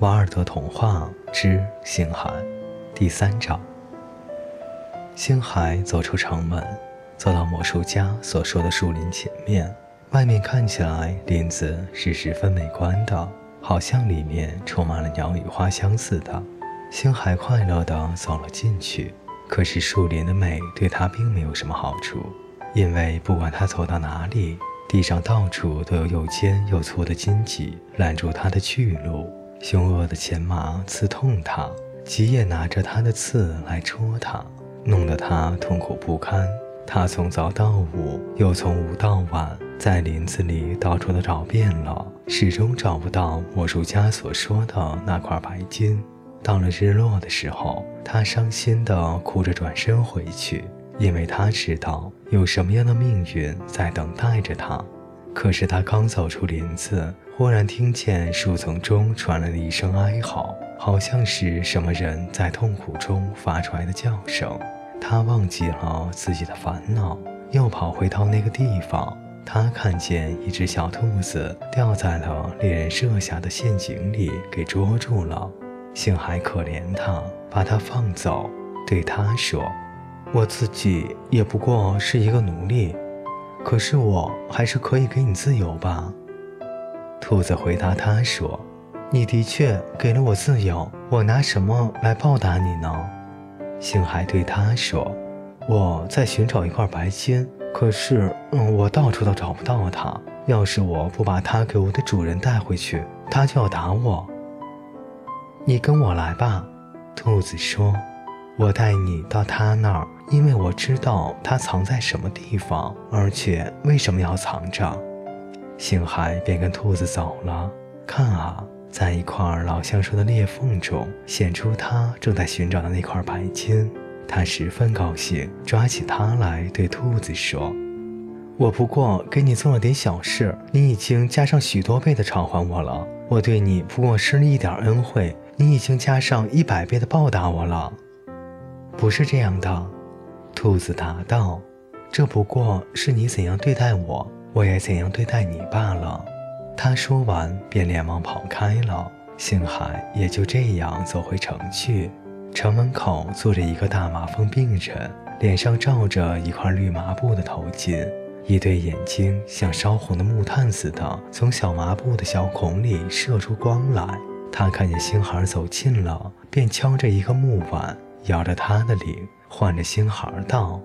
瓦尔德童话之星海第三章。星海走出城门，走到魔术家所说的树林前面。外面看起来林子是十分美观的，好像里面充满了鸟语花香似的。星海快乐地走了进去。可是树林的美对他并没有什么好处，因为不管他走到哪里，地上到处都有又尖又粗的荆棘拦住他的去路。凶恶的前马刺痛他，棘也拿着他的刺来戳他，弄得他痛苦不堪。他从早到午，又从午到晚，在林子里到处都找遍了，始终找不到魔术家所说的那块白金。到了日落的时候，他伤心地哭着转身回去，因为他知道有什么样的命运在等待着他。可是他刚走出林子，忽然听见树丛中传来了一声哀嚎，好像是什么人在痛苦中发出来的叫声。他忘记了自己的烦恼，又跑回到那个地方。他看见一只小兔子掉在了猎人设下的陷阱里，给捉住了。星海可怜他，把他放走，对他说：“我自己也不过是一个奴隶。”可是我还是可以给你自由吧？兔子回答他说：“你的确给了我自由，我拿什么来报答你呢？”星海对他说：“我在寻找一块白金，可是，嗯，我到处都找不到它。要是我不把它给我的主人带回去，他就要打我。你跟我来吧。”兔子说。我带你到他那儿，因为我知道它藏在什么地方，而且为什么要藏着。星海便跟兔子走了。看啊，在一块老橡树的裂缝中，显出他正在寻找的那块白金。他十分高兴，抓起它来对兔子说：“我不过给你做了点小事，你已经加上许多倍的偿还我了。我对你不过施了一点恩惠，你已经加上一百倍的报答我了。”不是这样的，兔子答道：“这不过是你怎样对待我，我也怎样对待你罢了。”他说完，便连忙跑开了。星海也就这样走回城去。城门口坐着一个大麻风病人，脸上罩着一块绿麻布的头巾，一对眼睛像烧红的木炭似的，从小麻布的小孔里射出光来。他看见星海走近了，便敲着一个木碗。摇着他的领，唤着星孩道：“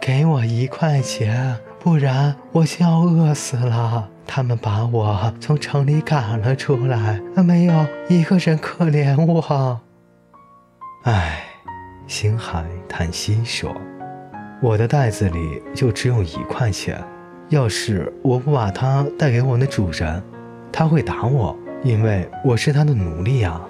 给我一块钱，不然我就要饿死了。他们把我从城里赶了出来，没有一个人可怜我。”唉，星海叹息说：“我的袋子里就只有一块钱，要是我不把它带给我的主人，他会打我，因为我是他的奴隶呀。”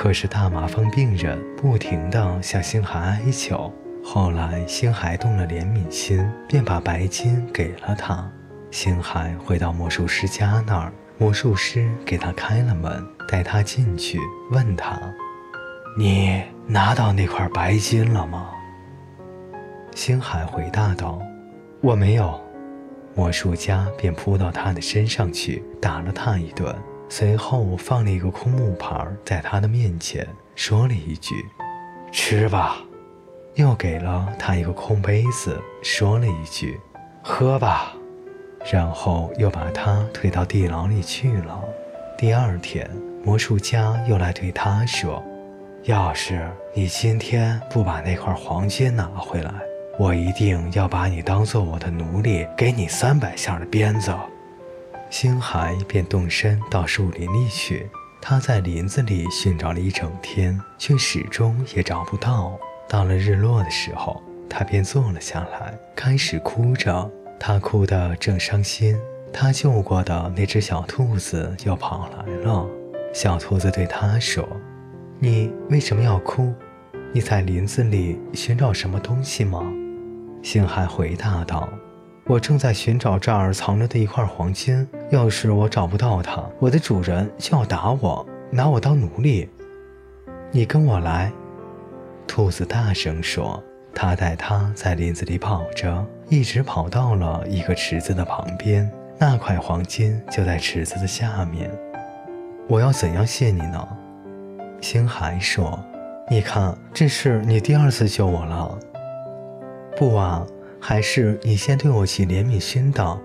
可是大麻风病人不停地向星海哀求，后来星海动了怜悯心，便把白金给了他。星海回到魔术师家那儿，魔术师给他开了门，带他进去，问他：“你拿到那块白金了吗？”星海回答道：“我没有。”魔术家便扑到他的身上去，打了他一顿。随后放了一个空木盘在他的面前，说了一句：“吃吧。”又给了他一个空杯子，说了一句：“喝吧。”然后又把他推到地牢里去了。第二天，魔术家又来对他说：“要是你今天不把那块黄金拿回来，我一定要把你当做我的奴隶，给你三百下的鞭子。”星海便动身到树林里去。他在林子里寻找了一整天，却始终也找不到。到了日落的时候，他便坐了下来，开始哭着。他哭得正伤心，他救过的那只小兔子又跑来了。小兔子对他说：“你为什么要哭？你在林子里寻找什么东西吗？”星海回答道。我正在寻找这儿藏着的一块黄金。要是我找不到它，我的主人就要打我，拿我当奴隶。你跟我来，兔子大声说。他带他在林子里跑着，一直跑到了一个池子的旁边。那块黄金就在池子的下面。我要怎样谢你呢？星海说：“你看，这是你第二次救我了。不啊，还是你先对我起怜悯心的。”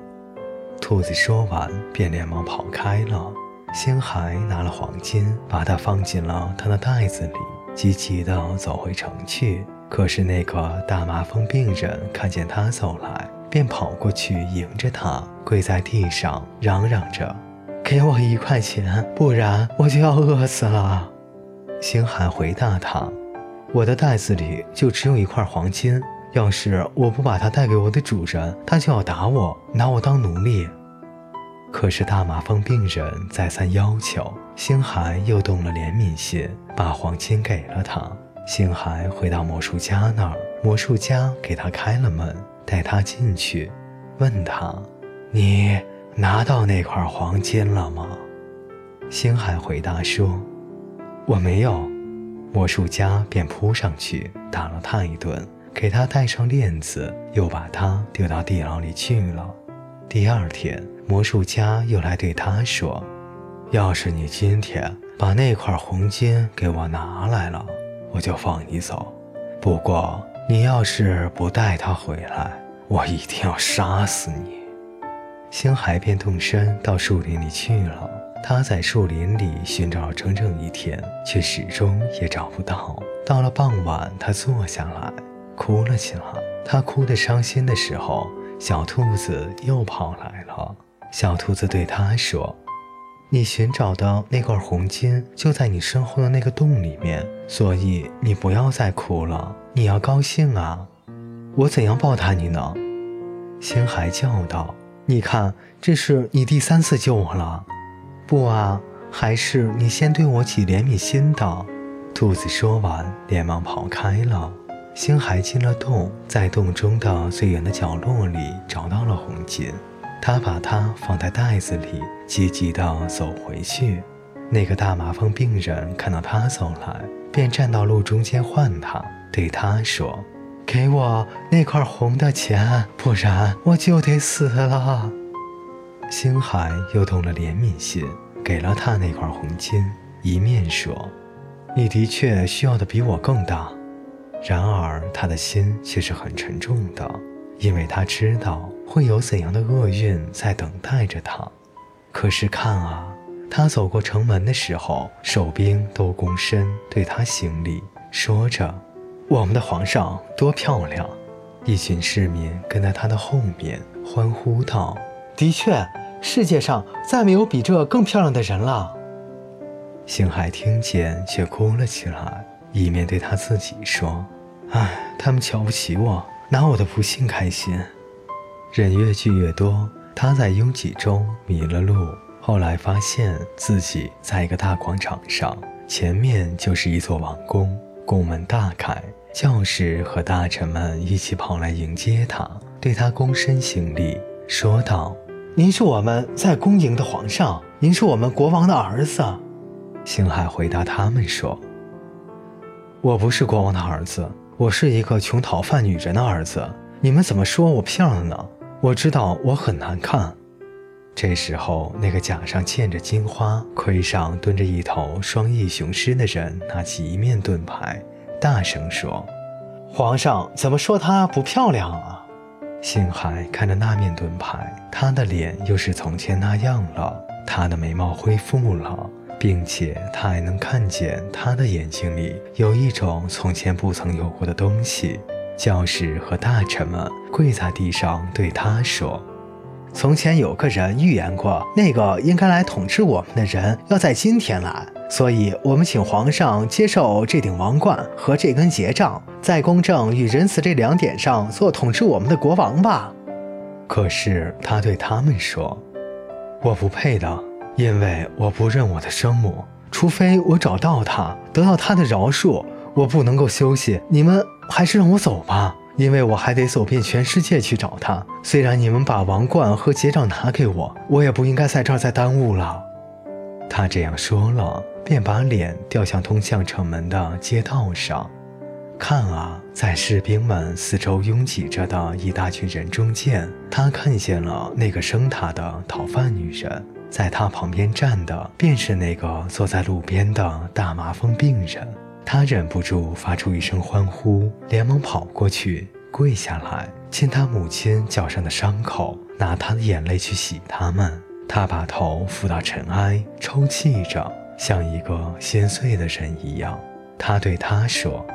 兔子说完，便连忙跑开了。星海拿了黄金，把它放进了他的袋子里，急急地走回城去。可是那个大麻风病人看见他走来，便跑过去迎着他，跪在地上嚷嚷着：“给我一块钱，不然我就要饿死了。”星海回答他：“我的袋子里就只有一块黄金，要是我不把它带给我的主人，他就要打我，拿我当奴隶。”可是大麻风病人再三要求，星海又动了怜悯心，把黄金给了他。星海回到魔术家那儿，魔术家给他开了门，带他进去，问他：“你拿到那块黄金了吗？”星海回答说：“我没有。”魔术家便扑上去打了他一顿，给他戴上链子，又把他丢到地牢里去了。第二天。魔术家又来对他说：“要是你今天把那块红金给我拿来了，我就放你走。不过你要是不带他回来，我一定要杀死你。”星海便动身到树林里去了。他在树林里寻找了整整一天，却始终也找不到。到了傍晚，他坐下来，哭了起来。他哭得伤心的时候，小兔子又跑来了。小兔子对他说：“你寻找的那块红金就在你身后的那个洞里面，所以你不要再哭了，你要高兴啊！我怎样报答你呢？”星海叫道：“你看，这是你第三次救我了。不啊，还是你先对我起怜悯心的。”兔子说完，连忙跑开了。星海进了洞，在洞中的最远的角落里找到了红金。他把它放在袋子里，急急地走回去。那个大麻风病人看到他走来，便站到路中间唤他，对他说：“给我那块红的钱，不然我就得死了。”星海又动了怜悯心，给了他那块红金，一面说：“你的确需要的比我更大。”然而他的心却是很沉重的。因为他知道会有怎样的厄运在等待着他，可是看啊，他走过城门的时候，守兵都躬身对他行礼，说着：“我们的皇上多漂亮！”一群市民跟在他的后面欢呼道：“的确，世界上再没有比这更漂亮的人了。”星海听见，却哭了起来，一面对他自己说：“唉，他们瞧不起我。”拿我的不幸开心，人越聚越多，他在拥挤中迷了路。后来发现自己在一个大广场上，前面就是一座王宫，宫门大开，教士和大臣们一起跑来迎接他，对他躬身行礼，说道：“您是我们在宫迎的皇上，您是我们国王的儿子。”星海回答他们说：“我不是国王的儿子。”我是一个穷讨饭女人的儿子，你们怎么说我漂亮呢？我知道我很难看。这时候，那个甲上嵌着金花、盔上蹲着一头双翼雄狮的人，拿起一面盾牌，大声说：“皇上怎么说她不漂亮啊？”星海看着那面盾牌，他的脸又是从前那样了，他的眉毛恢复了。并且他还能看见，他的眼睛里有一种从前不曾有过的东西。教士和大臣们跪在地上对他说：“从前有个人预言过，那个应该来统治我们的人要在今天来，所以我们请皇上接受这顶王冠和这根结杖，在公正与仁慈这两点上做统治我们的国王吧。”可是他对他们说：“我不配的。”因为我不认我的生母，除非我找到她，得到她的饶恕，我不能够休息。你们还是让我走吧，因为我还得走遍全世界去找她。虽然你们把王冠和结账拿给我，我也不应该在这儿再耽误了。他这样说了，便把脸掉向通向城门的街道上。看啊，在士兵们四周拥挤着的一大群人中间，他看见了那个生他的讨饭女人。在他旁边站的便是那个坐在路边的大麻风病人。他忍不住发出一声欢呼，连忙跑过去，跪下来亲他母亲脚上的伤口，拿他的眼泪去洗他们。他把头伏到尘埃，抽泣着，像一个心碎的人一样。他对他说：“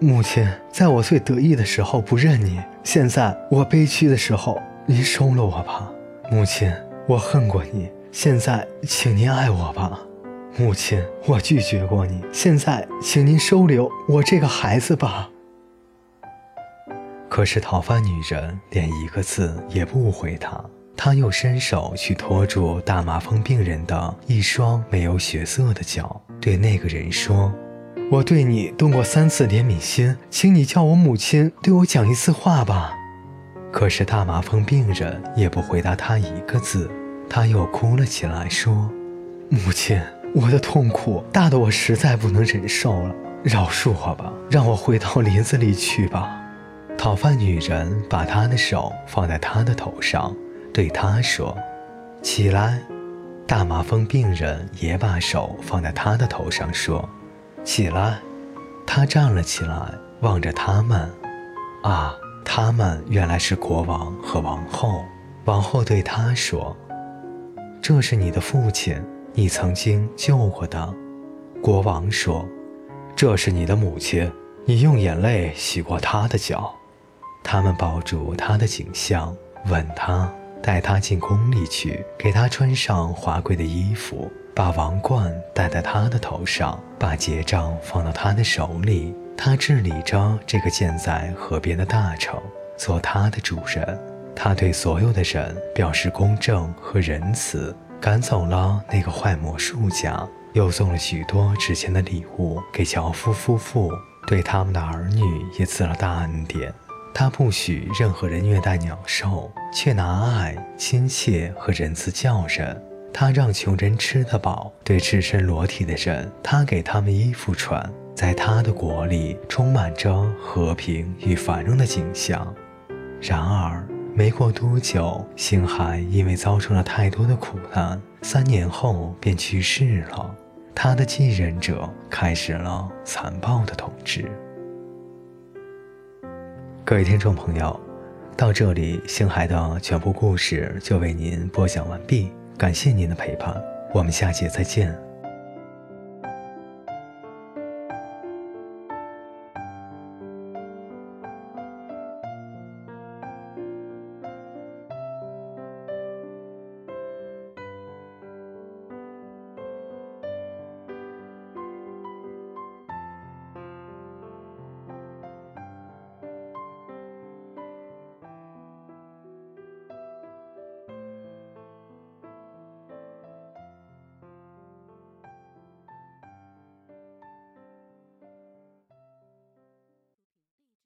母亲，在我最得意的时候不认你，现在我悲屈的时候，您收了我吧。母亲，我恨过你。”现在，请您爱我吧，母亲。我拒绝过你，现在，请您收留我这个孩子吧。可是讨饭女人连一个字也不回他，她又伸手去托住大麻风病人的一双没有血色的脚，对那个人说：“我对你动过三次怜悯心，请你叫我母亲对我讲一次话吧。”可是大麻风病人也不回答他一个字。他又哭了起来，说：“母亲，我的痛苦大得我实在不能忍受了，饶恕我吧，让我回到林子里去吧。”讨饭女人把她的手放在他的头上，对他说：“起来。”大麻风病人也把手放在他的头上，说：“起来。”他站了起来，望着他们。啊，他们原来是国王和王后。王后对他说。这是你的父亲，你曾经救过的。国王说：“这是你的母亲，你用眼泪洗过她的脚。”他们抱住他的景象，吻他，带他进宫里去，给他穿上华贵的衣服，把王冠戴在他的头上，把结账放到他的手里。他治理着这个建在河边的大城，做他的主人。他对所有的人表示公正和仁慈，赶走了那个坏魔术家，又送了许多值钱的礼物给樵夫夫妇，对他们的儿女也赐了大恩典。他不许任何人虐待鸟兽，却拿爱、亲切和仁慈教人。他让穷人吃得饱，对赤身裸体的人，他给他们衣服穿。在他的国里，充满着和平与繁荣的景象。然而，没过多久，星海因为遭受了太多的苦难，三年后便去世了。他的继任者开始了残暴的统治。各位听众朋友，到这里，星海的全部故事就为您播讲完毕，感谢您的陪伴，我们下节再见。